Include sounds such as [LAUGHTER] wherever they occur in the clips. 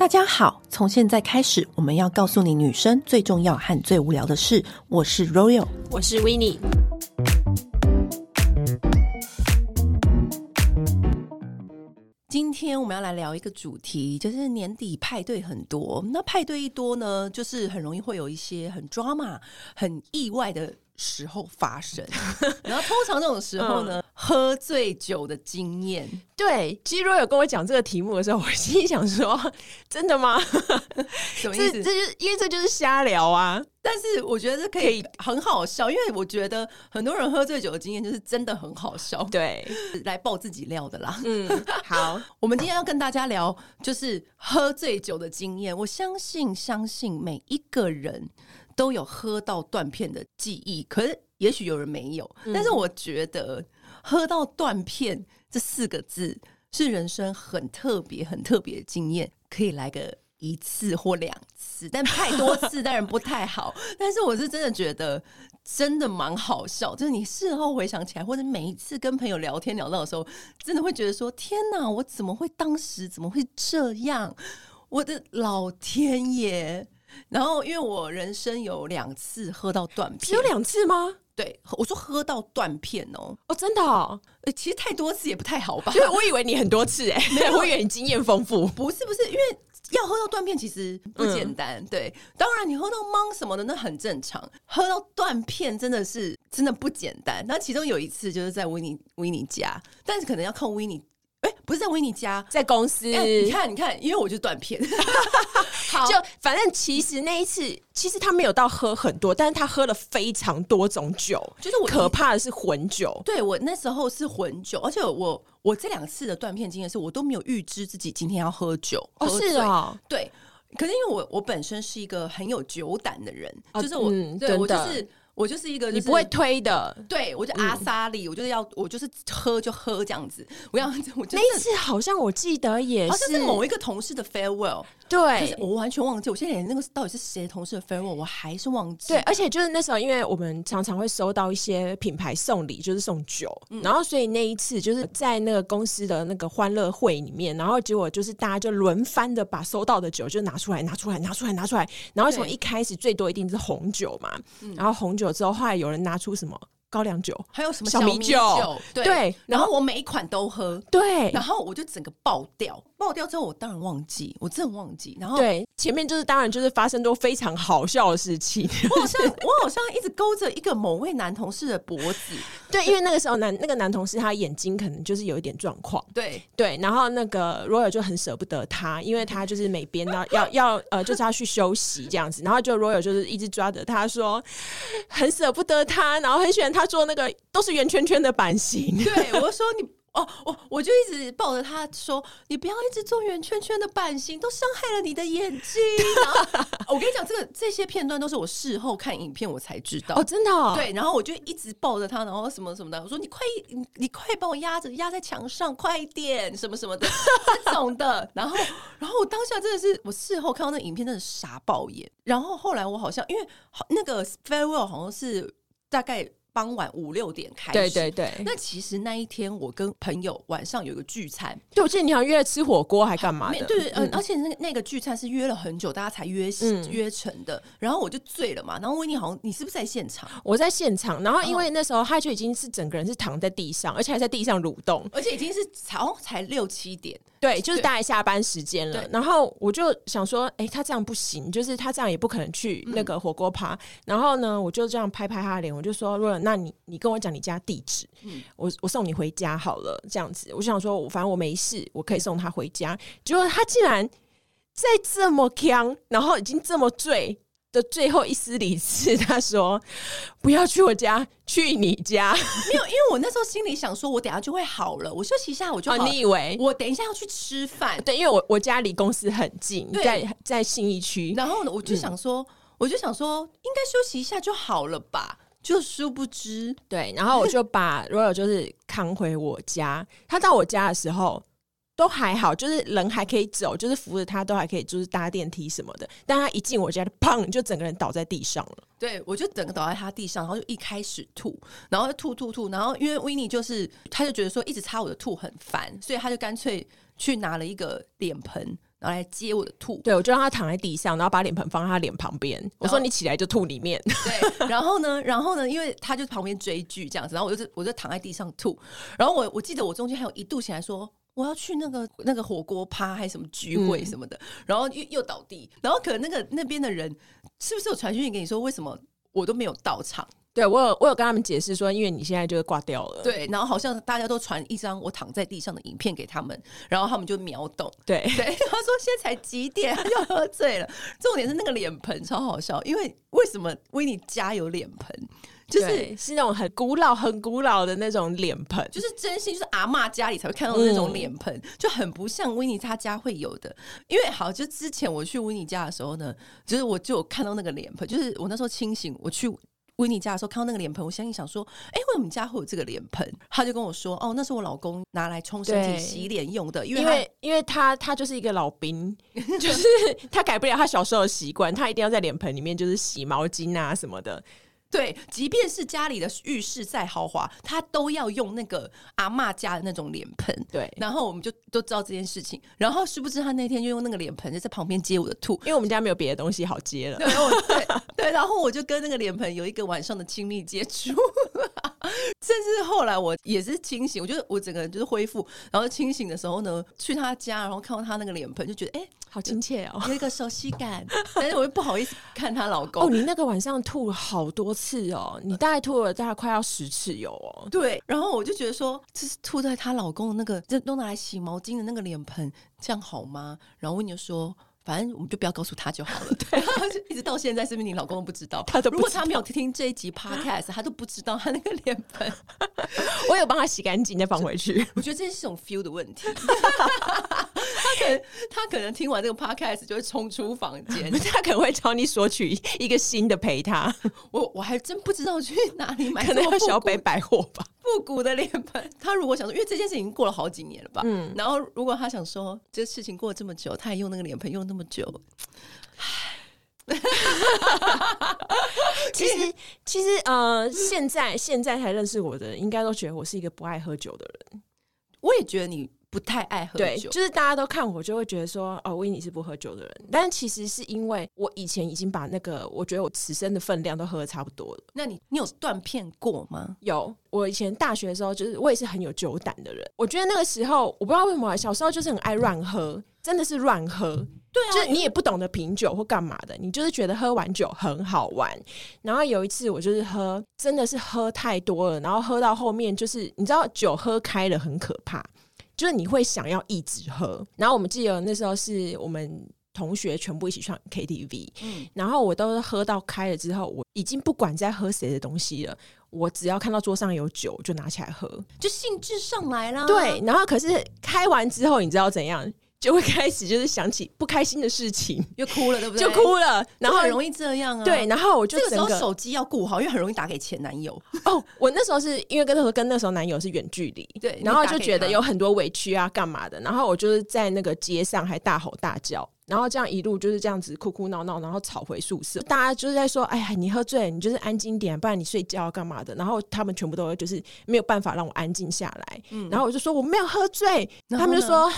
大家好，从现在开始，我们要告诉你女生最重要和最无聊的事。我是 Royal，我是 Winnie。今天我们要来聊一个主题，就是年底派对很多。那派对一多呢，就是很容易会有一些很 drama、很意外的时候发生，[LAUGHS] 然后通常这种时候呢，嗯、喝醉酒的经验。对，其实若有跟我讲这个题目的时候，我心里想说，[LAUGHS] 真的吗？[LAUGHS] 什么意思？这就是因为这就是瞎聊啊。但是我觉得可以很好笑，因为我觉得很多人喝醉酒的经验就是真的很好笑。对，来爆自己料的啦。嗯，好，我们今天要跟大家聊就是喝醉酒的经验。我相信，相信每一个人。都有喝到断片的记忆，可是也许有人没有。嗯、但是我觉得喝到断片这四个字是人生很特别、很特别的经验，可以来个一次或两次，但太多次当然不太好。[LAUGHS] 但是我是真的觉得真的蛮好笑，就是你事后回想起来，或者每一次跟朋友聊天聊到的时候，真的会觉得说：天哪，我怎么会当时怎么会这样？我的老天爷！然后，因为我人生有两次喝到断片，只有两次吗？对，我说喝到断片哦，哦，真的哦，其实太多次也不太好吧？因为我以为你很多次哎，没有，我以为你经验丰富。不是不是，因为要喝到断片其实不简单。嗯、对，当然你喝到懵什么的那很正常，喝到断片真的是真的不简单。那其中有一次就是在维尼维尼家，但是可能要靠维尼。哎，不是在维尼家，在公司。你看，你看，因为我就断片。[LAUGHS] 好就反正其实那一次，其实他没有到喝很多，但是他喝了非常多种酒。就是我可怕的是混酒。对，我那时候是混酒，而且我我这两次的断片经验是我都没有预知自己今天要喝酒。哦，是啊，对。可是因为我我本身是一个很有酒胆的人，哦、就是我，嗯、对我就是。我就是一个、就是，你不会推的，对，我就阿萨里，嗯、我就是要，我就是喝就喝这样子。我要，我就那一次好像我记得也是，是某一个同事的 farewell。对，我完全忘记，我现在连那个到底是谁同事的 farewell 我还是忘记。对，而且就是那时候，因为我们常常会收到一些品牌送礼，就是送酒，嗯、然后所以那一次就是在那个公司的那个欢乐会里面，然后结果就是大家就轮番的把收到的酒就拿出来，拿出来，拿出来，拿出来，然后从一开始最多一定是红酒嘛，对然后红酒之后后来有人拿出什么？高粱酒，还有什么小米酒？对，对，然后我每一款都喝，对，然后我就整个爆掉，爆掉之后我当然忘记，我真的忘记。然后对，前面就是当然就是发生都非常好笑的事情。我好像我好像一直勾着一个某位男同事的脖子，[LAUGHS] 对，因为那个时候男那个男同事他眼睛可能就是有一点状况，对对，然后那个 Royal 就很舍不得他，因为他就是每边要要要呃就是要去休息这样子，然后就 Royal 就是一直抓着他说很舍不得他，然后很喜欢他做那个。都是圆圈圈的版型。对，我说你哦，我我就一直抱着他说，你不要一直做圆圈圈的版型，都伤害了你的眼睛。然后我跟你讲，这个这些片段都是我事后看影片我才知道。哦，真的哦？对，然后我就一直抱着他，然后什么什么的，我说你快，你你快把我压着，压在墙上，快一点，什么什么的 [LAUGHS] 这种的。然后，然后我当下真的是，我事后看到那影片，真的傻爆眼。然后后来我好像因为那个 farewell 好像是大概。傍晚五六点开始，对对对。那其实那一天我跟朋友晚上有一个聚餐，对，我记得你好像约吃火锅还干嘛的？对对，嗯，而且那个那个聚餐是约了很久，大家才约、嗯、约成的。然后我就醉了嘛，然后维尼好像你是不是在现场？我在现场。然后因为那时候他就已经是整个人是躺在地上，而且还在地上蠕动，而且已经是早才六七点。对，就是大概下班时间了。然后我就想说，哎、欸，他这样不行，就是他这样也不可能去那个火锅趴。嗯、然后呢，我就这样拍拍他的脸，我就说，若那你你跟我讲你家地址，嗯、我我送你回家好了。这样子，我就想说，反正我没事，我可以送他回家。结果他竟然在这么强，然后已经这么醉。的最后一丝理智，他说：“不要去我家，去你家。”没有，因为我那时候心里想说，我等下就会好了，我休息一下我就好。哦，你以为我等一下要去吃饭？对，因为我我家离公司很近，在在信义区。然后呢，我就想说，嗯、我就想说，应该休息一下就好了吧？就殊不知，对。然后我就把 Royal 就是扛回我家。他到我家的时候。都还好，就是人还可以走，就是扶着他都还可以，就是搭电梯什么的。但他一进我家，砰，就整个人倒在地上了。对，我就整个倒在他地上，然后就一开始吐，然后就吐吐吐，然后因为维尼就是，他就觉得说一直擦我的吐很烦，所以他就干脆去拿了一个脸盆，然后来接我的吐。对，我就让他躺在地上，然后把脸盆放在他脸旁边。我说你起来就吐里面。对，[LAUGHS] 然后呢，然后呢，因为他就旁边追剧这样子，然后我就我就躺在地上吐。然后我我记得我中间还有一度起来说我要去那个那个火锅趴还是什么聚会什么的，嗯、然后又又倒地。然后可能那个那边的人是不是有传讯息给你说为什么我都没有到场？对，我有我有跟他们解释说，因为你现在就是挂掉了。对，然后好像大家都传一张我躺在地上的影片给他们，然后他们就秒懂。对对，[LAUGHS] 他说现在才几点，他就喝醉了。重点是那个脸盆超好笑，因为为什么维尼家有脸盆？就是是那种很古老、很古老的那种脸盆，就是真心就是阿嬷家里才会看到的那种脸盆，嗯、就很不像维尼他家会有的。因为好，就之前我去维尼家的时候呢，就是我就有看到那个脸盆，就是我那时候清醒，我去。威尼家的时候看到那个脸盆，我相信想说，哎、欸，为什么你家会有这个脸盆？他就跟我说，哦，那是我老公拿来冲身体、洗脸用的，因为因为，因为他他就是一个老兵，[LAUGHS] 就是他改不了他小时候的习惯，他一定要在脸盆里面就是洗毛巾啊什么的。对，即便是家里的浴室再豪华，他都要用那个阿嬷家的那种脸盆。对，然后我们就都知道这件事情。然后殊不知他那天就用那个脸盆就在旁边接我的吐，因为我们家没有别的东西好接了。对，对，对，然后我就跟那个脸盆有一个晚上的亲密接触。甚至后来我也是清醒，我觉得我整个人就是恢复，然后清醒的时候呢，去他家，然后看到他那个脸盆，就觉得哎，欸、好亲切哦，有一个熟悉感。但是我又不好意思看她老公。哦，你那个晚上吐了好多次哦，你大概吐了大概快要十次有哦。对，然后我就觉得说，这是吐在她老公的那个，这都拿来洗毛巾的那个脸盆，这样好吗？然后我就说。反正我们就不要告诉他就好了。[LAUGHS] 对，[LAUGHS] 一直到现在，是不是你老公都不知道？他。如果他没有听这一集 podcast，他都不知道他那个脸盆。[LAUGHS] 我有帮他洗干净，再放回去。我觉得这是一种 feel 的问题。他可能他可能听完这个 podcast 就会冲出房间，[LAUGHS] 他可能会找你索取一个新的陪他。[LAUGHS] 我我还真不知道去哪里买，可能要小北百货吧。复古的脸盆。[LAUGHS] 他如果想说，因为这件事情过了好几年了吧？嗯。然后如果他想说，这事情过了这么久，他也用那个脸盆用那么。久，其实其实呃，现在现在才认识我的人，应该都觉得我是一个不爱喝酒的人。我也觉得你不太爱喝酒，对，就是大家都看我，就会觉得说，哦，威尼是不喝酒的人。但其实是因为我以前已经把那个，我觉得我此生的分量都喝的差不多了。那你你有断片过吗？有，我以前大学的时候，就是我也是很有酒胆的人。我觉得那个时候，我不知道为什么，小时候就是很爱乱喝，真的是乱喝。对啊，就是你也不懂得品酒或干嘛的，你就是觉得喝完酒很好玩。然后有一次我就是喝，真的是喝太多了，然后喝到后面就是你知道酒喝开了很可怕，就是你会想要一直喝。然后我们记得那时候是我们同学全部一起唱 KTV，嗯，然后我都喝到开了之后，我已经不管在喝谁的东西了，我只要看到桌上有酒就拿起来喝，就兴致上来了。对，然后可是开完之后，你知道怎样？就会开始就是想起不开心的事情，[LAUGHS] 又哭了，对不对？就哭了，然后很容易这样啊。对，然后我就这个时候手机要顾好，因为很容易打给前男友。哦，我那时候是因为跟那时候跟那时候男友是远距离，对，然后就觉得有很多委屈啊，干嘛的？然后我就是在那个街上还大吼大叫，然后这样一路就是这样子哭哭闹闹，然后吵回宿舍。大家就是在说：“哎呀，你喝醉，你就是安静点，不然你睡觉干嘛的？”然后他们全部都就是没有办法让我安静下来。嗯，然后我就说我没有喝醉，他们就说。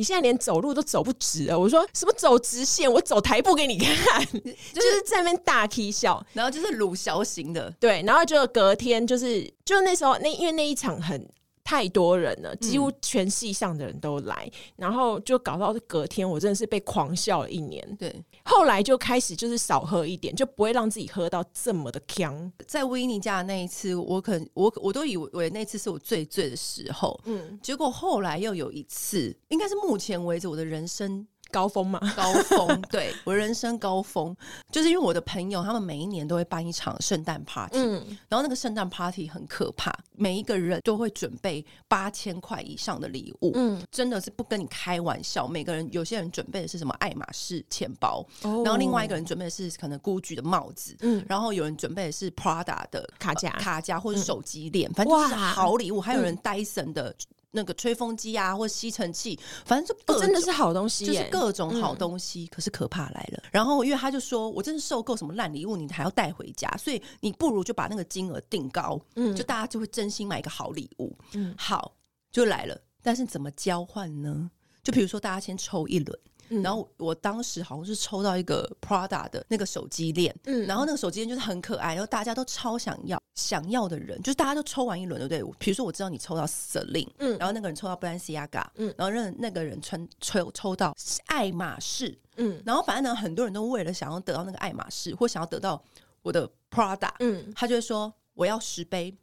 你现在连走路都走不直了，我说什么走直线，我走台步给你看，[LAUGHS] 就是在那边大 K 笑，然后就是鲁小型的，对，然后就隔天就是就那时候那因为那一场很。太多人了，几乎全系上的人都来，嗯、然后就搞到隔天，我真的是被狂笑了一年。对，后来就开始就是少喝一点，就不会让自己喝到这么的强。在威尼家的那一次，我可能我我都以为那次是我最醉的时候，嗯，结果后来又有一次，应该是目前为止我的人生。高峰嘛，[LAUGHS] 高峰，对，我人生高峰，就是因为我的朋友，他们每一年都会办一场圣诞 party，嗯，然后那个圣诞 party 很可怕，每一个人都会准备八千块以上的礼物，嗯，真的是不跟你开玩笑。每个人，有些人准备的是什么爱马仕钱包，哦，然后另外一个人准备的是可能 Gucci 的帽子，嗯，然后有人准备的是 Prada 的卡夹、卡夹或者手机链，嗯，反正就是好礼物，还有人 Dyson 的。那个吹风机啊，或吸尘器，反正就、哦、真的是好东西，就是各种好东西。嗯、可是可怕来了，然后因为他就说，我真的受够什么烂礼物，你还要带回家，所以你不如就把那个金额定高，嗯，就大家就会真心买一个好礼物。嗯，好，就来了，但是怎么交换呢？就比如说大家先抽一轮，嗯、然后我当时好像是抽到一个 Prada 的那个手机链，嗯，然后那个手机链就是很可爱，然后大家都超想要，想要的人就是大家都抽完一轮，对不对？比如说我知道你抽到 Celine，嗯，然后那个人抽到 Balenciaga，嗯，然后那那个人抽抽抽到爱马仕，嗯，然后反正呢，很多人都为了想要得到那个爱马仕，或想要得到我的 Prada，嗯，他就会说我要十杯，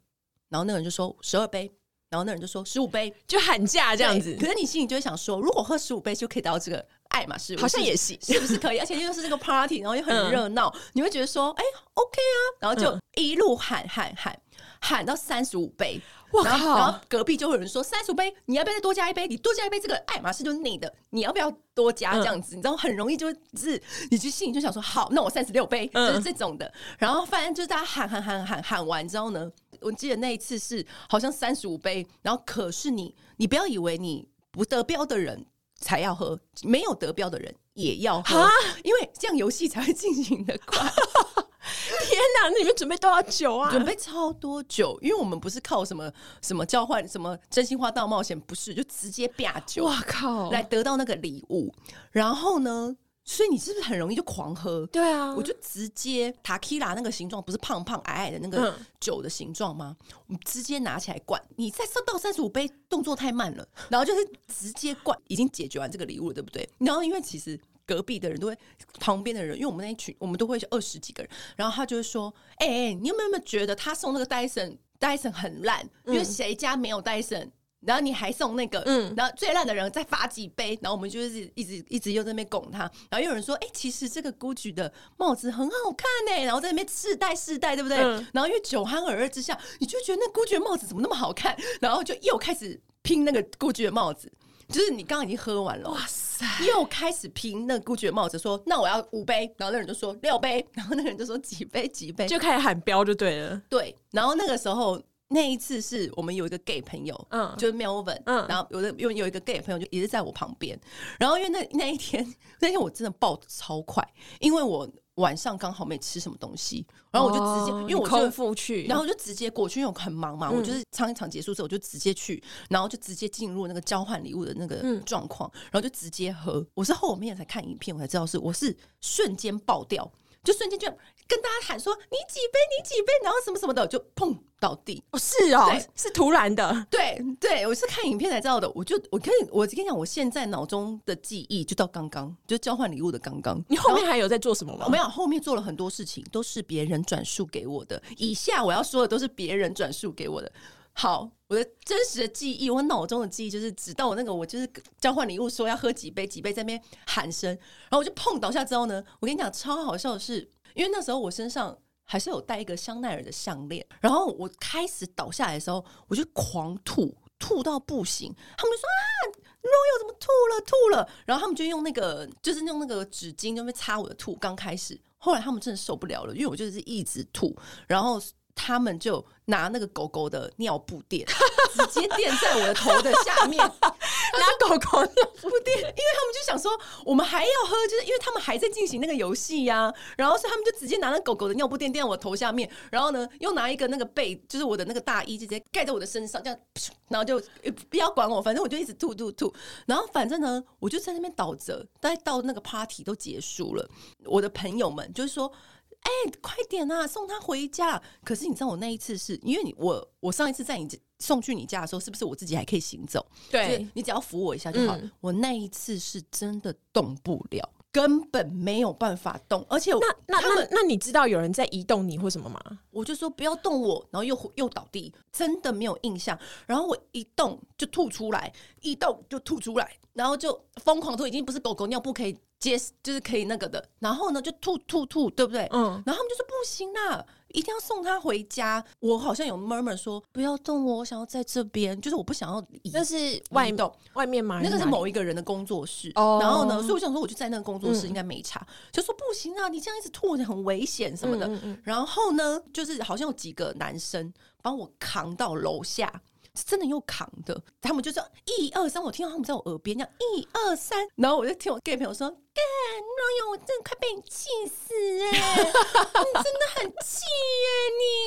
然后那个人就说十二杯。然后那人就说十五杯就喊价这样子，可是你心里就会想说，如果喝十五杯就可以得到这个爱马仕，好像也行，是不是可以？而且又是这个 party，然后又很热闹，嗯、你会觉得说，哎，OK 啊，然后就一路喊喊喊喊到三十五杯，哇靠，然后然后隔壁就会有人说三十五杯，你要不要再多加一杯？你多加一杯，这个爱马仕就是你的，你要不要多加这样子？嗯、你知道很容易就是你就心里就想说，好，那我三十六杯，就是这种的。嗯、然后反正就是大家喊喊喊喊喊完之后呢。我记得那一次是好像三十五杯，然后可是你，你不要以为你不得标的人才要喝，没有得标的人也要喝，哈因为这样游戏才会进行的快。[LAUGHS] 天哪，那你们准备多少酒啊？准备超多酒，因为我们不是靠什么什么交换什么真心话大冒险，不是就直接啪酒。哇靠，来得到那个礼物，然后呢？所以你是不是很容易就狂喝？对啊，我就直接塔 q 拉那个形状不是胖胖矮矮的那个酒的形状吗？嗯、我们直接拿起来灌。你再到三十五杯，动作太慢了。然后就是直接灌，已经解决完这个礼物了，对不对？然后因为其实隔壁的人都会，旁边的人，因为我们那一群，我们都会二十几个人。然后他就会说：“哎、欸，你有没有没有觉得他送那个戴森戴森很烂？因为谁家没有戴森？”然后你还送那个，嗯，然后最烂的人再发几杯，然后我们就是一直一直又在那边拱他，然后又有人说，哎、欸，其实这个 Gucci 的帽子很好看呢，然后在那边试戴试戴，对不对？嗯、然后因为酒酣耳热之下，你就觉得那 Gucci 的帽子怎么那么好看，然后就又开始拼那个 Gucci 的帽子，就是你刚刚已经喝完了，哇塞，又开始拼那个 Gucci 的帽子，说那我要五杯，然后那人就说六杯，然后那个人就说几杯几杯，就开始喊标就对了，对，然后那个时候。那一次是我们有一个 gay 朋友，嗯，就是 Melvin，嗯，然后有的有有一个 gay 朋友就一直在我旁边，然后因为那那一天 [LAUGHS] 那天我真的爆得超快，因为我晚上刚好没吃什么东西，然后我就直接，哦、因为我空腹去，然后我就直接过去，因为我很忙嘛，嗯、我就是唱一场结束之后我就直接去，然后就直接进入那个交换礼物的那个状况，然后就直接喝，我是后面才看影片我才知道是我是瞬间爆掉。就瞬间就跟大家喊说，你几杯你几杯，然后什么什么的就砰倒地哦，是哦，是突然的，对对，我是看影片才知道的。我就我跟你我跟你讲，我现在脑中的记忆就到刚刚，就交换礼物的刚刚。你后面还有在做什么吗？没有，后面做了很多事情，都是别人转述给我的。以下我要说的都是别人转述给我的。好，我的真实的记忆，我脑中的记忆就是，直到我那个我就是交换礼物说要喝几杯几杯，在那边喊声，然后我就碰倒下之后呢，我跟你讲超好笑的是，因为那时候我身上还是有带一个香奈儿的项链，然后我开始倒下来的时候，我就狂吐，吐到不行，他们就说啊罗柚怎么吐了吐了，然后他们就用那个就是用那个纸巾就会擦我的吐，刚开始，后来他们真的受不了了，因为我就是一直吐，然后。他们就拿那个狗狗的尿布垫，[LAUGHS] 直接垫在我的头的下面，[LAUGHS] 拿狗狗尿布垫，因为他们就想说我们还要喝，就是因为他们还在进行那个游戏呀。然后所以他们就直接拿那狗狗的尿布垫垫在我头下面，然后呢又拿一个那个被，就是我的那个大衣，直接盖在我的身上，这样，然后就不要管我，反正我就一直吐吐吐。然后反正呢，我就在那边倒着，大概到那个 party 都结束了，我的朋友们就是说。哎、欸，快点啊，送他回家。可是你知道，我那一次是因为你我我上一次在你送去你家的时候，是不是我自己还可以行走？对，你只要扶我一下就好。嗯、我那一次是真的动不了，根本没有办法动。而且那那那那你知道有人在移动你或什么吗？我就说不要动我，然后又又倒地，真的没有印象。然后我一动就吐出来，一动就吐出来，然后就疯狂吐，已经不是狗狗尿布可以。接就是可以那个的，然后呢就吐吐吐，对不对？嗯，然后他们就说不行啦，一定要送他回家。我好像有 murmur 说不要动我，我想要在这边，就是我不想要移。那是外动外面嘛？那个是某一个人的工作室。哦，然后呢，所以我想说我就在那个工作室应该没差，嗯、就说不行啊，你这样一直吐很危险什么的。嗯嗯嗯，然后呢，就是好像有几个男生帮我扛到楼下。真的又扛的，他们就说一二三，我听到他们在我耳边讲一二三，然后我就听我 gay 朋友说干，若有我真的快被你气死哎！你 [LAUGHS] 真的很气耶，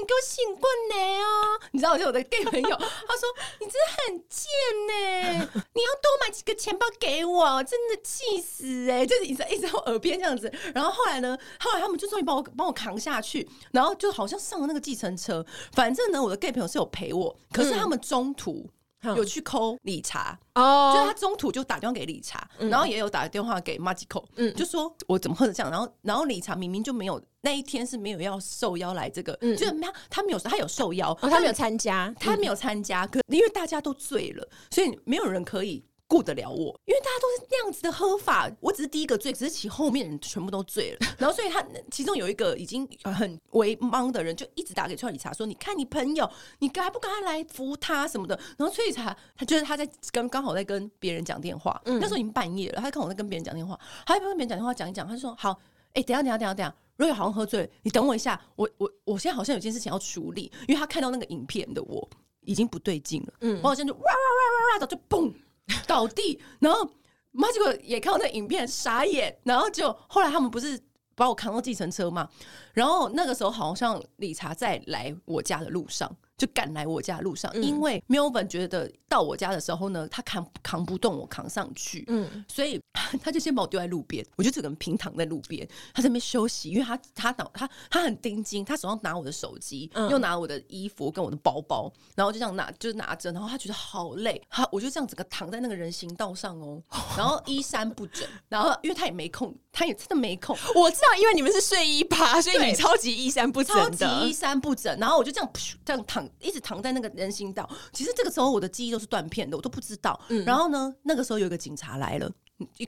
你给我醒过来哦！你知道，我就我的 gay 朋友，[LAUGHS] 他说你真的很贱呢，[LAUGHS] 你要多买几个钱包给我，真的气死哎！就是一直一直在我耳边这样子。然后后来呢，后来他们就终于把我帮我扛下去，然后就好像上了那个计程车。反正呢，我的 gay 朋友是有陪我，可是他们中途。嗯有去抠理查哦，就是他中途就打电话给理查，然后也有打电话给 Magico，嗯，就说我怎么会这样？然后，然后理查明明就没有那一天是没有要受邀来这个，就是他没有他有受邀，他没有参加，他没有参加，可因为大家都醉了，所以没有人可以。顾得了我，因为大家都是那样子的喝法，我只是第一个醉，只是其后面人全部都醉了。然后，所以他其中有一个已经很为懵的人，就一直打给崔理查说：“你看你朋友，你该不该来扶他什么的？”然后崔理查他就是他在跟刚好在跟别人讲电话，嗯、那时候已经半夜了，他看我在跟别人讲电话，他跟别人讲电话讲一讲，他就说：“好，哎、欸，等下等下等下等下，若有好像喝醉了，你等我一下，我我我现在好像有件事情要处理，因为他看到那个影片的我已经不对劲了，嗯，我好像就哇哇哇哇哇的就嘣。” [LAUGHS] 倒地，然后妈结果也看到那影片，傻眼，然后就后来他们不是把我扛到计程车嘛，然后那个时候好像理查在来我家的路上。就赶来我家的路上，因为 Melvin 觉得到我家的时候呢，他扛扛不动我扛上去，嗯，所以 [LAUGHS] 他就先把我丢在路边，我就整个人平躺在路边，他在那边休息，因为他他脑他他很盯紧，他手上拿我的手机，嗯、又拿我的衣服跟我的包包，然后就这样拿，就是拿着，然后他觉得好累，他我就这样整个躺在那个人行道上哦，然后衣衫不整，然后因为他也没空，他也真的没空，我知道，因为你们是睡衣趴，所以你超级衣衫不整，超级衣衫不整，然后我就这样这样躺。一直躺在那个人行道，其实这个时候我的记忆都是断片的，我都不知道。嗯、然后呢，那个时候有一个警察来了。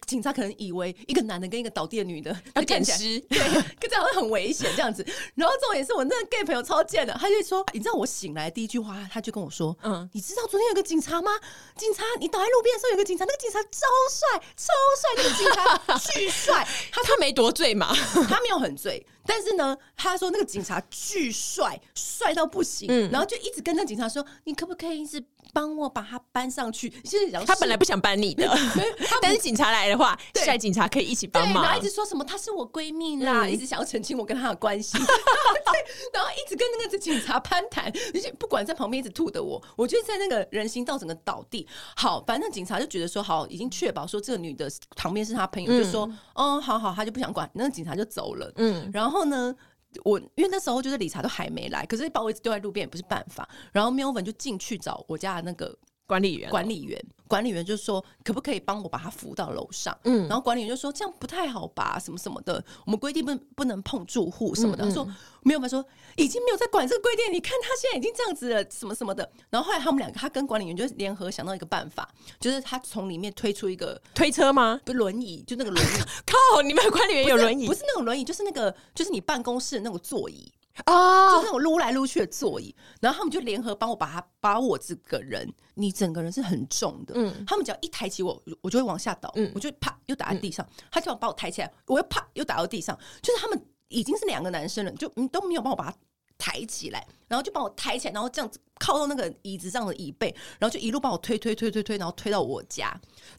警察可能以为一个男的跟一个倒地的女的要捡尸，对，[LAUGHS] 可这样会很危险这样子。然后重点是我那个 gay 朋友超贱的，他就说：“你知道我醒来第一句话，他就跟我说，嗯，你知道昨天有个警察吗？警察，你倒在路边的时候有个警察，那个警察超帅，超帅，那个警察巨帅。他 [LAUGHS] 他没多醉嘛，他没有很醉，但是呢，他说那个警察巨帅，帅到不行。嗯，然后就一直跟那警察说，你可不可以一直帮我把他搬上去？其实他本来不想搬你的，[LAUGHS] 但是警察。来的话，帅对警察可以一起帮忙。然后一直说什么她是我闺蜜啦，嗯、一直想要澄清我跟她的关系。然后一直跟那个警察攀谈，而且不管在旁边一直吐的我，我就在那个人行道整个倒地。好，反正警察就觉得说好，已经确保说这个女的旁边是他朋友，嗯、就说哦，好好，他就不想管。那个警察就走了。嗯，然然后呢，我因为那时候就是理查都还没来，可是把我一直丢在路边也不是办法。然后喵粉就进去找我家的那个。管理员，管理员，管理员就说：“可不可以帮我把他扶到楼上？”嗯，然后管理员就说：“这样不太好吧，什么什么的，我们规定不不能碰住户什么的。嗯嗯”他说：“没有没有，说已经没有在管这个规定。你看他现在已经这样子了，什么什么的。”然后后来他们两个，他跟管理员就联合想到一个办法，就是他从里面推出一个推车吗？不，轮椅，就那个轮椅。[LAUGHS] 靠，你们管理员有轮椅？不是，不是那种轮椅，就是那个，就是你办公室的那种座椅。啊，oh. 就是那种撸来撸去的座椅，然后他们就联合帮我把他把我这个人，你整个人是很重的，嗯，他们只要一抬起我，我就会往下倒，嗯，我就啪又打在地上，嗯、他就要把我抬起来，我又啪又打到地上，就是他们已经是两个男生了，就你都没有帮我把他抬起来，然后就把我抬起来，然后这样子靠到那个椅子上的椅背，然后就一路把我推推推推推，然后推到我家，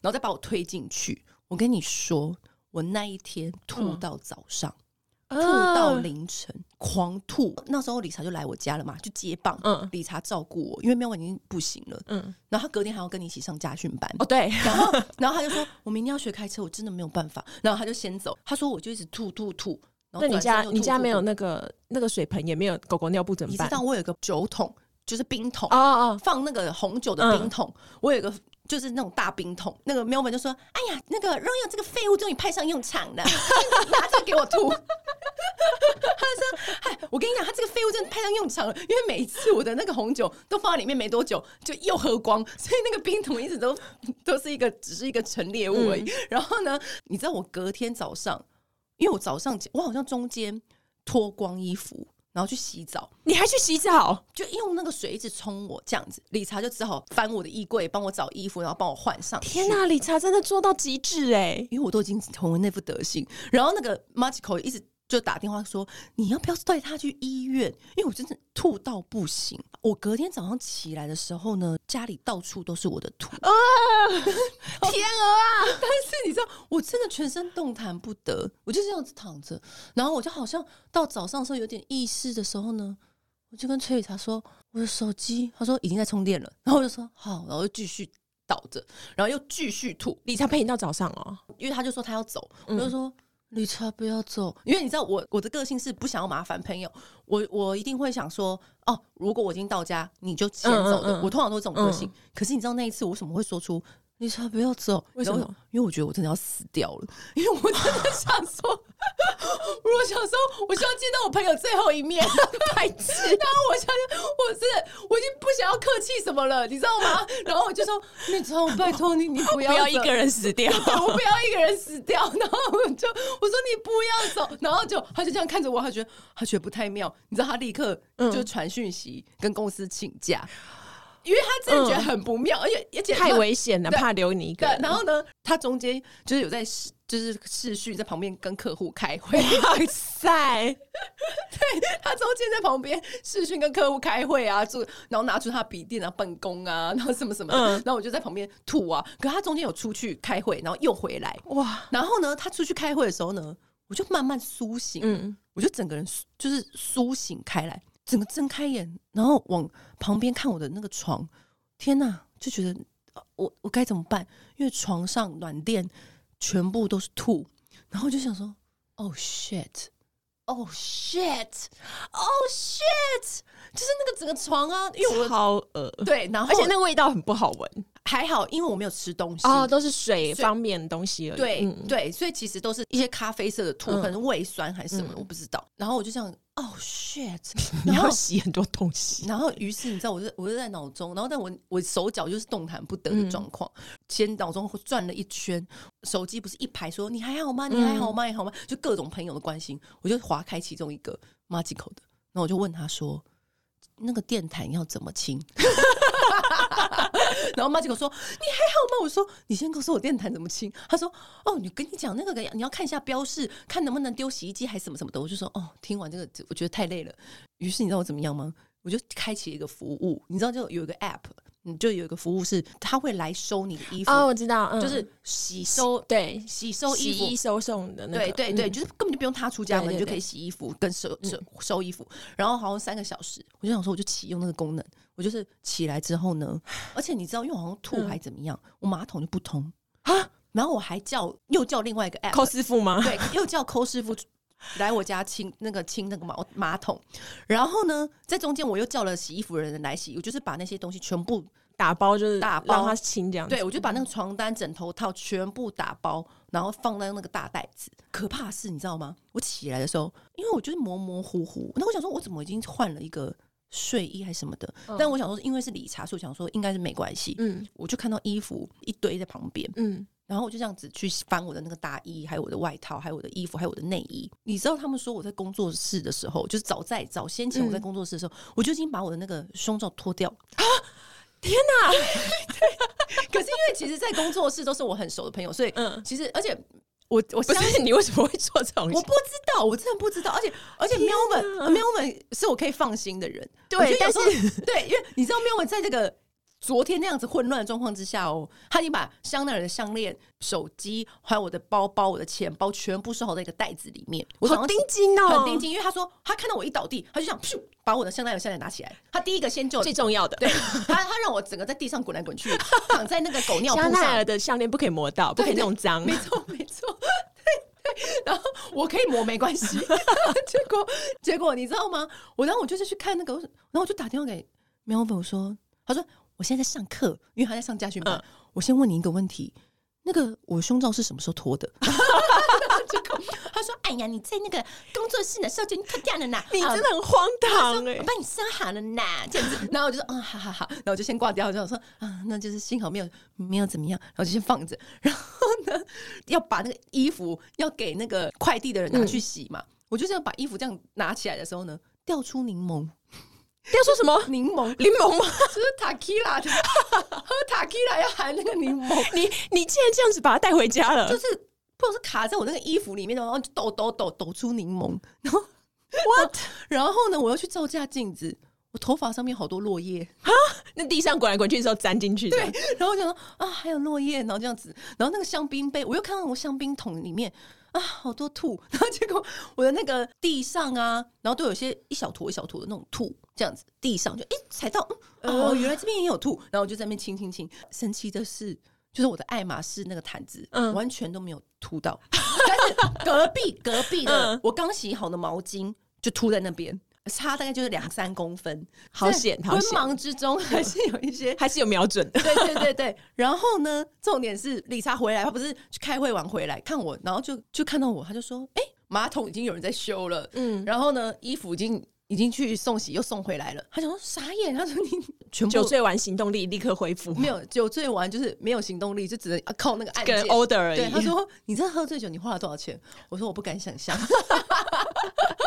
然后再把我推进去。我跟你说，我那一天吐到早上。嗯吐到凌晨，狂吐。那时候理查就来我家了嘛，就接棒。嗯，理查照顾我，因为妙文已经不行了。嗯，然后他隔天还要跟你一起上家训班。哦，对。然后，[LAUGHS] 然后他就说：“我明天要学开车，我真的没有办法。”然后他就先走。他说：“我就一直吐吐吐。”那你家你家没有那个那个水盆，也没有狗狗尿布怎么办？你知道我有个酒桶，就是冰桶哦哦，放那个红酒的冰桶。我有个。就是那种大冰桶，那个 Melvin 就说：“哎呀，那个 Royal 这个废物终于派上用场了，拿这个给我吐。[LAUGHS] ”他就说：“嗨，我跟你讲，他这个废物真的派上用场了，因为每一次我的那个红酒都放在里面没多久就又喝光，所以那个冰桶一直都都是一个只是一个陈列物而已。嗯、[LAUGHS] 然后呢，你知道我隔天早上，因为我早上我好像中间脱光衣服。”然后去洗澡，你还去洗澡？就用那个水一直冲我这样子，理查就只好翻我的衣柜，帮我找衣服，然后帮我换上。天哪，理查真的做到极致哎！因为我都已经成为那副德行，然后那个 Magical 一直就打电话说，你要不要带他去医院？因为我真的吐到不行。我隔天早上起来的时候呢，家里到处都是我的吐啊，[LAUGHS] 天鹅啊！但是你知道，我真的全身动弹不得，我就这样子躺着。然后我就好像到早上的时候有点意识的时候呢，我就跟崔雨茶说，我的手机，他说已经在充电了。然后我就说好，然后就继续倒着，然后又继续吐。理查陪你到早上哦，因为他就说他要走，我就说。理查不要走，因为你知道我我的个性是不想要麻烦朋友，我我一定会想说哦，如果我已经到家，你就先走的。嗯嗯嗯，我通常都是这种个性。嗯、可是你知道那一次我为什么会说出理查不要走？为什么？因为我觉得我真的要死掉了，[LAUGHS] 因为我真的想说。[LAUGHS] 我想说，我希望见到我朋友最后一面，太痴。[LAUGHS] 然后我想，我是我已经不想要客气什么了，你知道吗？然后我就说，你知道，拜托你，你不要不要一个人死掉，我不要一个人死掉。然后我就我说你不要走，然后就他就这样看着我，他觉得他觉得不太妙。你知道，他立刻就传讯息跟公司请假。因为他真的觉得很不妙，嗯、而且而且太危险了，怕留你一个人。然后呢，他中间就是有在，就是视讯在旁边跟客户开会。哇塞！[LAUGHS] 对，他中间在旁边视讯跟客户开会啊，就然后拿出他笔电啊，办公啊，[LAUGHS] 然后什么什么。嗯。然后我就在旁边吐啊。可他中间有出去开会，然后又回来。哇！然后呢，他出去开会的时候呢，我就慢慢苏醒。嗯。我就整个人就是苏醒开来。整个睁开眼，然后往旁边看我的那个床，天哪，就觉得我我该怎么办？因为床上暖垫全部都是吐，然后就想说，Oh shit，Oh shit，Oh shit，就是那个整个床啊，因为我超恶，对，然后而且那个味道很不好闻。还好，因为我没有吃东西哦，都是水方面的东西而已。对、嗯、对，所以其实都是一些咖啡色的吐，可能胃酸还是什么，嗯、我不知道。然后我就这样，哦、oh, [LAUGHS] shit！你要洗很多东西。[LAUGHS] 然后，于是你知道，我就我就在脑中，然后但我我手脚就是动弹不得的状况，嗯、先脑中转了一圈，手机不是一排说你还好吗？你还好吗？你好吗？就各种朋友的关心，我就划开其中一个 Magical 的，然后我就问他说，那个电毯要怎么清？[LAUGHS] 然后马吉克说：“你还好吗？”我说：“你先告诉我电毯怎么清。”他说：“哦，你跟你讲那个，你要看一下标示，看能不能丢洗衣机还是什么什么的。”我就说：“哦，听完这个，我觉得太累了。”于是你知道我怎么样吗？我就开启一个服务，你知道就有一个 app，你就有一个服务是他会来收你的衣服。哦，我知道，嗯、就是洗收，对，洗收衣服，洗衣收送的那个。对对对，嗯、就是根本就不用他出家门，你就可以洗衣服跟收收收衣服。然后好像三个小时，我就想说，我就启用那个功能。我就是起来之后呢，[SIGHS] 而且你知道，因为我好像吐还怎么样，嗯、我马桶就不通啊。然后我还叫又叫另外一个 app 抠师傅吗？对，又叫抠师傅来我家清那个清那个马马桶。然后呢，在中间我又叫了洗衣服的人来洗，我就是把那些东西全部打包，就是打包让它清这样。对，我就把那个床单、枕头套全部打包，然后放在那个大袋子。可怕的是，你知道吗？我起来的时候，因为我就是模模糊糊，那我想说，我怎么已经换了一个。睡衣还是什么的，嗯、但我想说，因为是理查，所以我想说应该是没关系。嗯，我就看到衣服一堆在旁边，嗯，然后我就这样子去翻我的那个大衣，还有我的外套，还有我的衣服，还有我的内衣。你知道他们说我在工作室的时候，就是早在早先前我在工作室的时候，嗯、我就已经把我的那个胸罩脱掉啊！天哪！[LAUGHS] 对，可是因为其实，在工作室都是我很熟的朋友，所以嗯，其实而且。我我相信你为什么会做这种事？我不知道，我真的不知道。而且而且，喵们喵们是我可以放心的人。对，但是对，因为你知道，喵们在这个昨天那样子混乱的状况之下哦，他已经把香奈儿的项链、手机还有我的包包、我的钱包全部收好在一个袋子里面。我好盯紧哦，很定睛，因为他说他看到我一倒地，他就想咻把我的香奈儿项链拿起来。他第一个先救最重要的，对他他让我整个在地上滚来滚去，[LAUGHS] 躺在那个狗尿布上。香奈儿的项链不可以磨到，不可以弄脏。没错，没错。[LAUGHS] 然后我可以磨没关系，[LAUGHS] 结果结果你知道吗？我然后我就是去看那个，然后我就打电话给苗粉说，他说我现在在上课，因为他在上家训班。嗯、我先问你一个问题，那个我胸罩是什么时候脱的？[LAUGHS] 他说：“哎呀，你在那个工作室的时候就脱掉了呢，你真的很荒唐哎！我帮你收好了呢，这样子。然后我就说：嗯，好好好。然后我就先挂掉，就我说：啊，那就是幸好没有没有怎么样。然后就先放着。然后呢，要把那个衣服要给那个快递的人拿去洗嘛。嗯、我就这样把衣服这样拿起来的时候呢，掉出柠檬，掉出什么柠檬？柠檬吗？就是塔 q 拉的，喝塔 q 拉要含那个柠檬。你你竟然这样子把它带回家了？就是。”不知道是卡在我那个衣服里面，然后就抖抖抖抖出柠檬，然后 what？然后呢，我又去照下镜子，我头发上面好多落叶啊！那地上滚来滚去的时候粘进去的，对。然后我就说啊，还有落叶，然后这样子，然后那个香槟杯，我又看到我香槟桶里面啊，好多吐，[LAUGHS] 然后结果我的那个地上啊，然后都有些一小坨一小坨的那种吐，这样子，地上就哎踩到，哦，原来这边也有吐，然后我就在那边清清清。神奇的是。就是我的爱马仕那个毯子，嗯，完全都没有吐到，但是隔壁隔壁的我刚洗好的毛巾就吐在那边，差大概就是两三公分，好险！好险！昏忙之中还是有一些，[LAUGHS] 还是有瞄准的。对对对对。[LAUGHS] 然后呢，重点是理查回来，他不是去开会完回来看我，然后就就看到我，他就说：“哎、欸，马桶已经有人在修了。”嗯，然后呢，衣服已经。已经去送洗，又送回来了。他想说傻眼，他说你全部酒醉完行动力立刻恢复，没有酒醉完就是没有行动力，就只能靠那个按键 order 而已。对，他说你这喝醉酒，你花了多少钱？我说我不敢想象，[LAUGHS]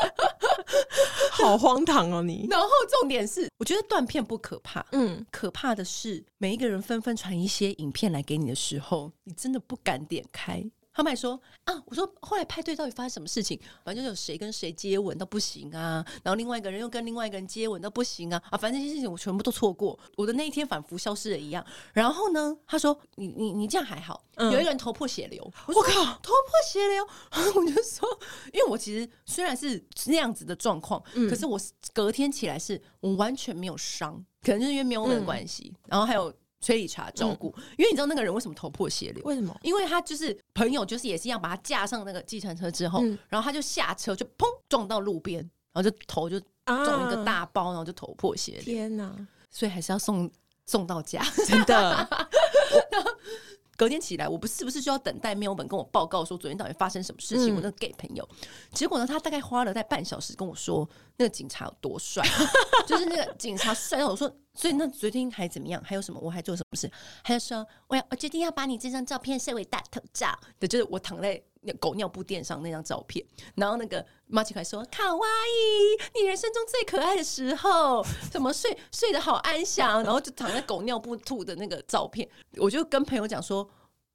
[LAUGHS] 好荒唐哦你。然后重点是，我觉得断片不可怕，嗯，可怕的是每一个人纷纷传一些影片来给你的时候，你真的不敢点开。他们还说啊，我说后来派对到底发生什么事情？反正就有谁跟谁接吻都不行啊，然后另外一个人又跟另外一个人接吻都不行啊啊！反正这些事情我全部都错过，我的那一天仿佛消失了一样。然后呢，他说你你你这样还好，嗯、有一个人头破血流，我靠，头破血流！[LAUGHS] 我就说，因为我其实虽然是那样子的状况，嗯、可是我隔天起来是我完全没有伤，可能就是因为没有的关系，嗯、然后还有。催理查照顾，嗯、因为你知道那个人为什么头破血流？为什么？因为他就是朋友，就是也是一样把他架上那个计程车之后，嗯、然后他就下车就砰撞到路边，然后就头就撞一个大包，啊、然后就头破血流。天哪！所以还是要送送到家，真的。[LAUGHS] 隔天起来，我不是不是就要等待 Melvin 跟我报告说昨天到底发生什么事情？嗯、我那个 gay 朋友，结果呢，他大概花了在半小时跟我说那个警察有多帅，[LAUGHS] 就是那个警察帅到我说，所以那昨天还怎么样？还有什么？我还做什么事？还说我要我决定要把你这张照片设为大头照对，就是我躺在狗尿布垫上那张照片。然后那个马奇凯说：“卡哇伊，你人生中最可爱的时候，怎么睡睡得好安详？”然后就躺在狗尿布吐的那个照片，我就跟朋友讲说。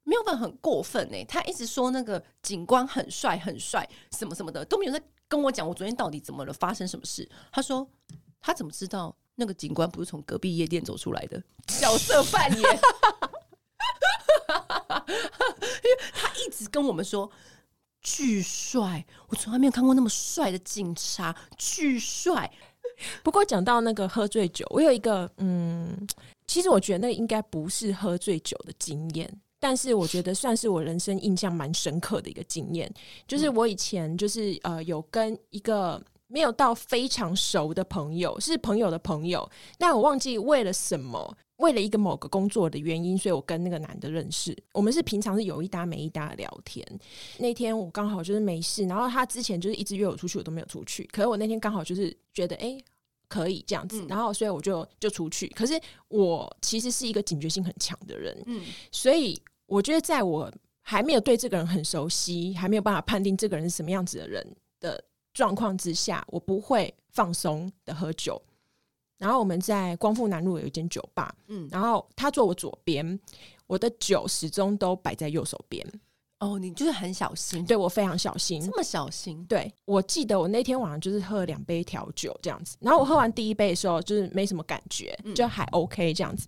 没有办法很过分呢、他一直说那个警官很帅很帅什么什么的，都没有在跟我讲我昨天到底怎么了，发生什么事。他说他怎么知道那个警官不是从隔壁夜店走出来的？[LAUGHS] 角色扮演，因 [LAUGHS] 为他一直跟我们说巨帅，我从来没有看过那么帅的警察，巨帅。不过讲到那个喝醉酒，我有一个嗯，其实我觉得那应该不是喝醉酒的经验。但是我觉得算是我人生印象蛮深刻的一个经验，就是我以前就是呃有跟一个没有到非常熟的朋友，是朋友的朋友，但我忘记为了什么，为了一个某个工作的原因，所以我跟那个男的认识。我们是平常是有一搭没一搭的聊天。那天我刚好就是没事，然后他之前就是一直约我出去，我都没有出去。可是我那天刚好就是觉得哎可以这样子，然后所以我就就出去。可是我其实是一个警觉性很强的人，嗯，所以。我觉得，在我还没有对这个人很熟悉，还没有办法判定这个人是什么样子的人的状况之下，我不会放松的喝酒。然后我们在光复南路有一间酒吧，嗯，然后他坐我左边，我的酒始终都摆在右手边。哦，你就是很小心，对，我非常小心，这么小心。对，我记得我那天晚上就是喝了两杯调酒这样子，然后我喝完第一杯的时候就是没什么感觉，嗯、就还 OK 这样子。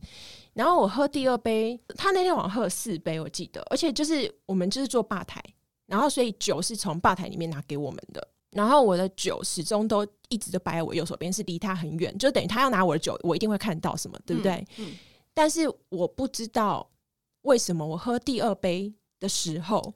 然后我喝第二杯，他那天晚上喝了四杯，我记得，而且就是我们就是坐吧台，然后所以酒是从吧台里面拿给我们的，然后我的酒始终都一直都摆在我右手边，是离他很远，就等于他要拿我的酒，我一定会看到什么，对不对？嗯。嗯，但是我不知道为什么我喝第二杯。的时候，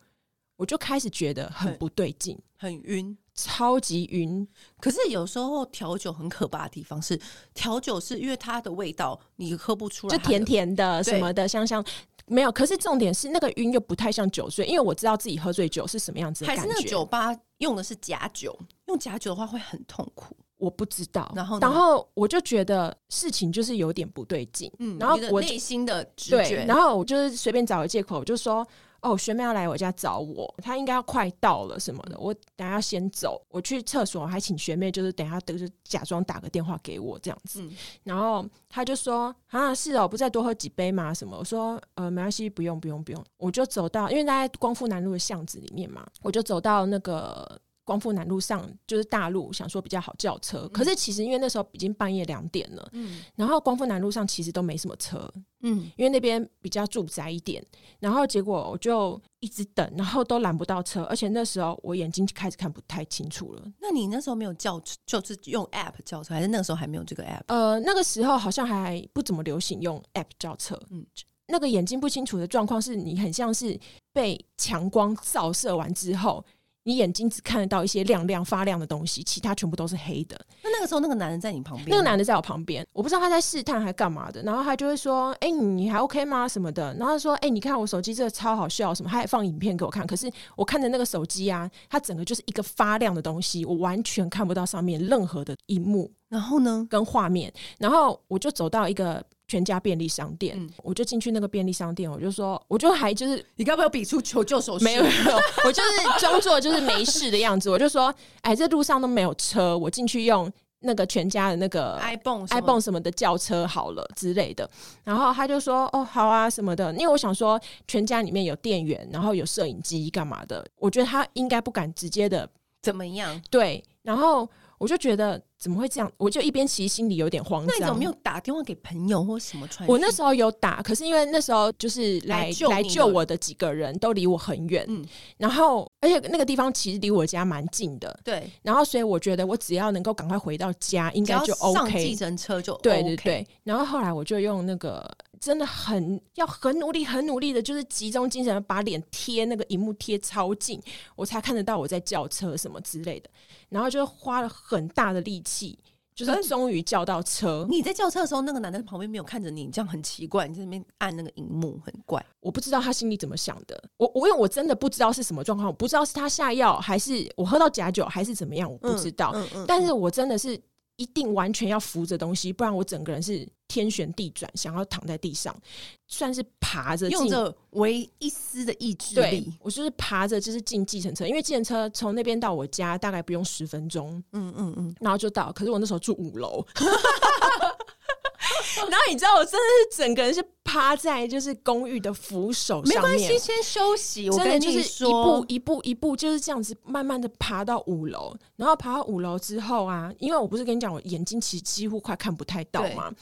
我就开始觉得很不对劲，很晕，超级晕。可是有时候调酒很可怕的地方是，调酒是因为它的味道你喝不出来，就甜甜的什么的，香香对没有。可是重点是那个晕又不太像酒醉，因为我知道自己喝醉酒是什么样子的感觉。还是那酒吧用的是假酒，用假酒的话会很痛苦。我不知道，然后然后我就觉得事情就是有点不对劲，嗯，然后我内心的直觉，然后我就是随便找个借口，我就说。哦，学妹要来我家找我，她应该要快到了什么的，我等下要先走，我去厕所，还请学妹就是等下等就假装打个电话给我这样子。嗯、然后她就说啊，是哦，不再多喝几杯吗？什么？我说呃，没关系，不用不用不用。我就走到，因为在光复南路的巷子里面嘛，我就走到那个。光复南路上就是大路，想说比较好叫车，嗯、可是其实因为那时候已经半夜两点了，嗯，然后光复南路上其实都没什么车，嗯，因为那边比较住宅一点，然后结果我就一直等，然后都拦不到车，而且那时候我眼睛开始看不太清楚了。那你那时候没有叫，就是用 app 叫车，还是那个时候还没有这个 app？呃，那个时候好像还不怎么流行用 app 叫车，嗯，那个眼睛不清楚的状况是你很像是被强光照射完之后。你眼睛只看得到一些亮亮发亮的东西，其他全部都是黑的。那那个时候，那个男人在你旁边？那个男的在我旁边，我不知道他在试探还干嘛的。然后他就会说：“哎、欸，你还 OK 吗？什么的。”然后他说：“哎、欸，你看我手机这个超好笑，什么？”他还放影片给我看。可是我看着那个手机啊，它整个就是一个发亮的东西，我完全看不到上面任何的荧幕。然后呢，跟画面。然后我就走到一个。全家便利商店，嗯、我就进去那个便利商店，我就说，我就还就是，你该不要比出求救手势？没有没有，我就是装作就是没事的样子，我就说，哎，这路上都没有车，我进去用那个全家的那个 iPhone iPhone 什么的轿车好了之类的。然后他就说，哦，好啊什么的，因为我想说全家里面有店员，然后有摄影机干嘛的，我觉得他应该不敢直接的怎么样？对，然后。我就觉得怎么会这样？我就一边其实，心里有点慌张。那你怎么没有打电话给朋友或什么传？我那时候有打，可是因为那时候就是来来救，来救我的几个人都离我很远，嗯，然后而且那个地方其实离我家蛮近的，对。然后所以我觉得我只要能够赶快回到家，应该就 OK。上计程车就 OK。对对对。然后后来我就用那个。真的很要很努力，很努力的，就是集中精神把脸贴那个荧幕贴超近，我才看得到我在叫车什么之类的。然后就花了很大的力气，就是终于叫到车。你在叫车的时候，那个男的旁边没有看着你，你这样很奇怪。你在那边按那个荧幕，很怪。我不知道他心里怎么想的。我我因为我真的不知道是什么状况，我不知道是他下药，还是我喝到假酒，还是怎么样，我不知道。嗯嗯嗯、但是我真的是。一定完全要扶着东西，不然我整个人是天旋地转，想要躺在地上，算是爬着，用着唯一丝的意志力。我就是爬着，就是进计程车，因为计程车从那边到我家大概不用十分钟，嗯嗯嗯，然后就到。可是我那时候住五楼。[LAUGHS] [LAUGHS] 然后你知道，我真的是整个人是趴在就是公寓的扶手上面，没关系，先休息。真的就是一步一步一步就是这样子，慢慢的爬到五楼。然后爬到五楼之后啊，因为我不是跟你讲，我眼睛其实几乎快看不太到嘛。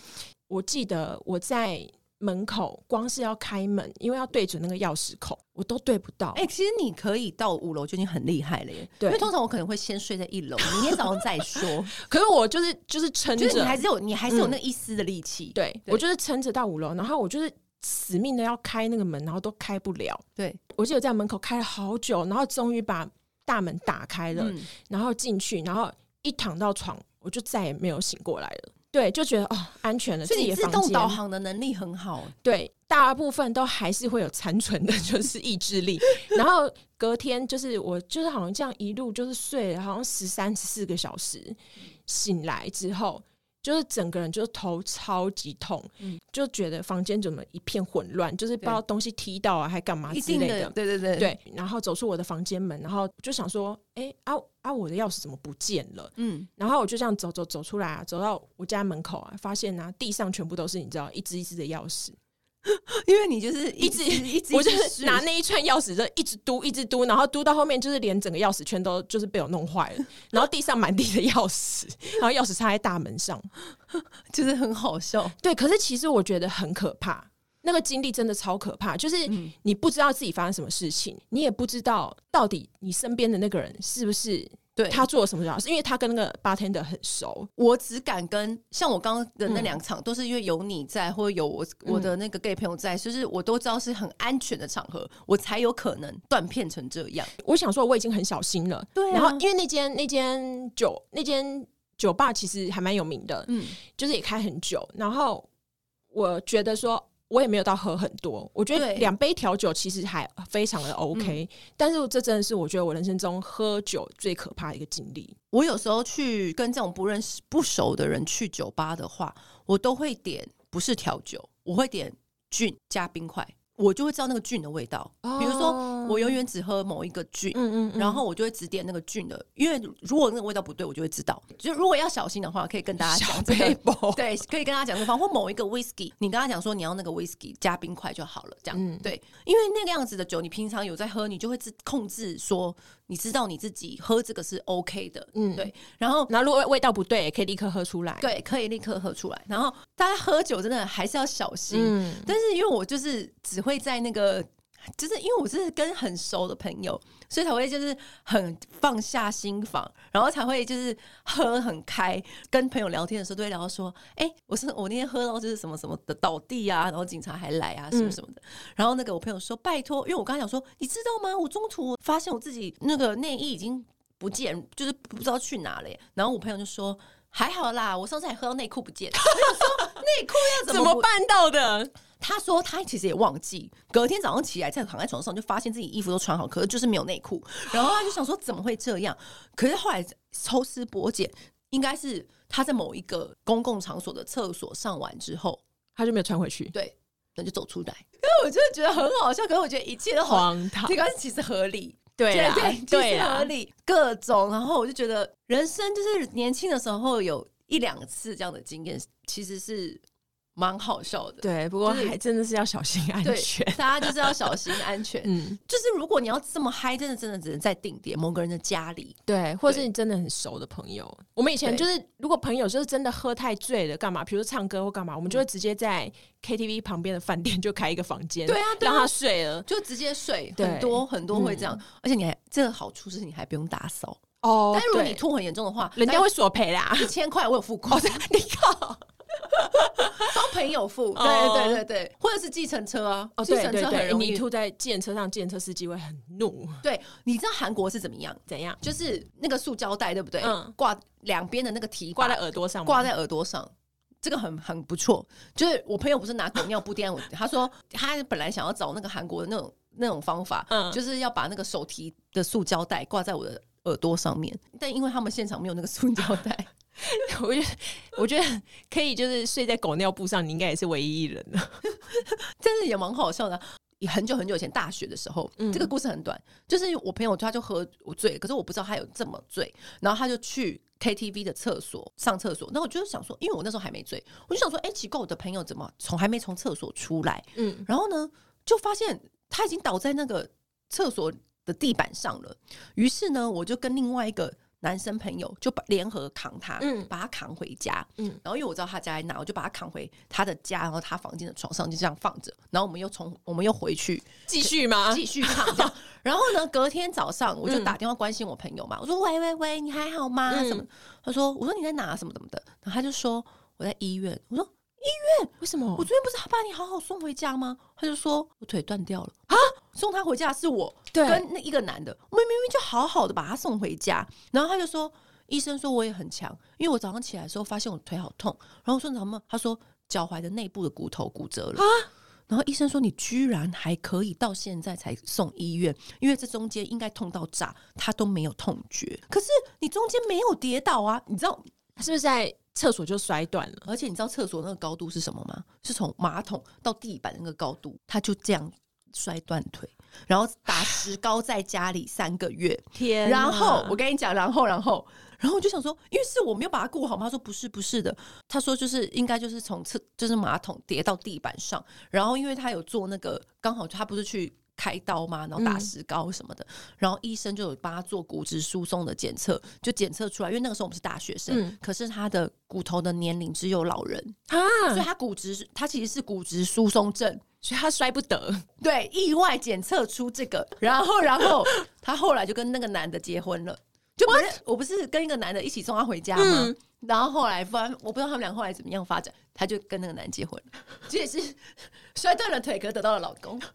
我记得我在。门口光是要开门，因为要对准那个钥匙孔，我都对不到。哎、欸，其实你可以到五楼就已经很厉害了耶。对，因为通常我可能会先睡在一楼，明天早上再说。[LAUGHS] 可是我就是就是撑着，就是你还是有你还是有那一丝的力气、嗯。对，我就是撑着到五楼，然后我就是死命的要开那个门，然后都开不了。对，我记得在门口开了好久，然后终于把大门打开了，嗯、然后进去，然后一躺到床，我就再也没有醒过来了。对，就觉得哦，安全了。自己的自动导航的能力很好。对，大部分都还是会有残存的，[LAUGHS] 就是意志力。然后隔天就是我，就是好像这样一路就是睡了，好像十三十四个小时，醒来之后。就是整个人就是头超级痛，嗯，就觉得房间怎么一片混乱，就是不知道东西踢到啊，还干嘛之类的，对对对对。然后走出我的房间门，然后就想说，哎、欸、啊啊，我的钥匙怎么不见了？嗯，然后我就这样走走走出来啊，走到我家门口啊，发现啊，地上全部都是你知道一只一只的钥匙。[LAUGHS] 因为你就是一直一直，我就是拿那一串钥匙就一直嘟，一直嘟，然后嘟到后面就是连整个钥匙圈都就是被我弄坏了，然后地上满地的钥匙，然后钥匙插在大门上，[LAUGHS] 就是很好笑。对，可是其实我觉得很可怕，那个经历真的超可怕，就是你不知道自己发生什么事情，你也不知道到底你身边的那个人是不是。对他做了什么事？是因为他跟那个 bartender 很熟。我只敢跟像我刚刚的那两场，嗯、都是因为有你在，或者有我我的那个 gay 朋友在，就是我都知道是很安全的场合，我才有可能断片成这样。我想说，我已经很小心了。对、啊，然后因为那间那间酒那间酒吧其实还蛮有名的，嗯，就是也开很久。然后我觉得说。我也没有到喝很多，我觉得两杯调酒其实还非常的 OK，嗯，但是这真的是我觉得我人生中喝酒最可怕的一个经历。我有时候去跟这种不认识、不熟的人去酒吧的话，我都会点不是调酒，我会点 gin 加冰块。我就会知道那个 gin 的味道。哦、比如说，我永远只喝某一个 gin，嗯嗯嗯，然后我就会只点那个 gin 的，因为如果那个味道不对，我就会知道。就如果要小心的话，可以跟大家讲这个，[LAUGHS] 对，可以跟大家讲这方或某一个 whisky，你跟他讲说你要那个 whisky 加冰块就好了，这样、嗯、对，因为那个样子的酒，你平常有在喝，你就会自控制说，你知道你自己喝这个是 OK 的，嗯，对。然后，然后如果味道不对，也可以立刻喝出来，对，可以立刻喝出来。然后大家喝酒真的还是要小心，嗯，但是因为我就是只会在那个。就是因为我是跟很熟的朋友，所以才会就是很放下心房，然后才会就是喝很开。跟朋友聊天的时候，都会聊到说：“哎、欸，我是我那天喝到就是什么什么的倒地啊，然后警察还来啊，什么什么的。嗯”然后那个我朋友说：“拜托，因为我刚才讲说，你知道吗？我中途发现我自己那个内衣已经不见，就是不知道去哪了。”然后我朋友就说：“还好啦，我上次还喝到内裤不见。[LAUGHS] ”我说：“内裤要怎么办到的？”他说他其实也忘记，隔天早上起来在躺在床上就发现自己衣服都穿好，可是就是没有内裤。然后他就想说怎么会这样？可是后来抽丝剥茧，应该是他在某一个公共场所的厕所上完之后，他就没有穿回去。对，那就走出来。因为我真的觉得很好笑，可是我觉得一切都荒唐，[LAUGHS] 这个其实合理。对对对，合理各种。然后我就觉得人生就是年轻的时候有一两次这样的经验，其实是。蛮好笑的，对，不过还真的是要小心安全，[LAUGHS] 大家就是要小心安全。[LAUGHS] 嗯，就是如果你要这么嗨，真的真的只能在定点某个人的家里，对，或者是你真的很熟的朋友。我们以前就是，如果朋友就是真的喝太醉了，干嘛？比如说唱歌或干嘛，我们就会直接在 KTV 旁边的饭店就开一个房间，对啊，让他睡了，就直接睡。很多很多会这样，而且你还这个好处是你还不用打扫。哦。但如果你吐很严重的话，人家会索赔啦，一千块我有付过，你靠。[LAUGHS] 帮朋友付，对对对对，或者是计程车啊，计程车很容易吐在计程车上，计程车司机会很怒。对，你知道韩国是怎么样？怎样？就是那个塑胶袋，对不对？嗯，挂两边的那个提挂在耳朵上，挂在耳朵上，这个很很不错。就是我朋友不是拿狗尿布垫我，[LAUGHS] 他说他本来想要找那个韩国的那种那种方法，嗯，就是要把那个手提的塑胶袋挂在我的耳朵上面，但因为他们现场没有那个塑胶袋。[LAUGHS] 我觉得，我觉得可以，就是睡在狗尿布上，你应该也是唯一一人了。[LAUGHS] 但是也蛮好笑的。很久很久以前，大学的时候，嗯、这个故事很短，就是我朋友他就喝我醉，可是我不知道他有这么醉，然后他就去 KTV 的厕所上厕所。那我就想说，因为我那时候还没醉，我就想说，哎、欸，奇怪，我的朋友怎么从还没从厕所出来？嗯，然后呢，就发现他已经倒在那个厕所的地板上了。于是呢，我就跟另外一个。男生朋友就把联合扛他，嗯，把他扛回家，嗯，然后因为我知道他家在哪，我就把他扛回他的家，然后他房间的床上就这样放着，然后我们又从我们又回去继续吗？继续扛然后呢，隔天早上我就打电话关心我朋友嘛，我说喂喂喂，你还好吗？什么？他说我说你在哪？什么什么的，然后他就说我在医院，我说。医院？为什么？我昨天不是把你好好送回家吗？他就说我腿断掉了啊！送他回家是我跟那一个男的，我们明明就好好的把他送回家，然后他就说医生说我也很强，因为我早上起来的时候发现我腿好痛，然后我说什么？他说脚踝的内部的骨头骨折了啊！然后医生说你居然还可以到现在才送医院，因为这中间应该痛到炸，他都没有痛觉，可是你中间没有跌倒啊？你知道是不是在？厕所就摔断了，而且你知道厕所那个高度是什么吗？是从马桶到地板那个高度，他就这样摔断腿，然后打石膏在家里三个月。[SIGHS] 天！然后我跟你讲，然后然后然后我就想说，因为是我没有把它顾好吗？他说不是不是的，他说就是应该就是从厕就是马桶跌到地板上，然后因为他有做那个，刚好他不是去。开刀嘛，然后打石膏什么的，嗯、然后医生就有帮他做骨质疏松的检测，就检测出来，因为那个时候我们是大学生，嗯、可是他的骨头的年龄只有老人。啊，所以他骨质他其实是骨质疏松症，所以他摔不得。对，意外检测出这个，然后然后 [LAUGHS] 他后来就跟那个男的结婚了，就不是?我不是跟一个男的一起送他回家吗？嗯、然后后来，不然我不知道他们俩后来怎么样发展，他就跟那个男结婚了，[LAUGHS] 这也是摔断了腿，可是得到了老公。[LAUGHS]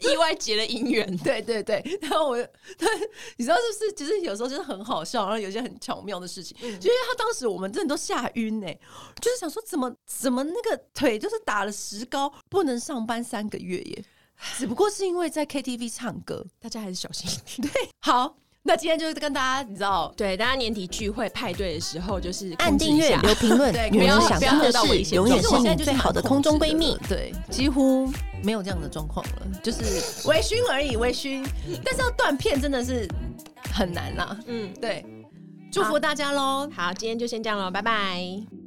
意外结了姻缘，[LAUGHS] 对对对，然后我，他，你知道是不是？其实有时候真的很好笑，然后有些很巧妙的事情。嗯、就因为他当时我们真的都吓晕呢，就是想说怎么怎么那个腿就是打了石膏，不能上班三个月耶。只不过是因为在 KTV 唱歌，大家还是小心一点。对，好，[LAUGHS] 那今天就是跟大家，你知道，对，大家年底聚会派对的时候，就是按订阅、留评论。[LAUGHS] 对，女人想听的是，永远是你最好的空中闺蜜。对，几乎没有这样的状况了，就是微醺而已，微醺。但是要断片真的是很难啦。嗯，对，祝福大家喽。好，今天就先这样喽，拜拜。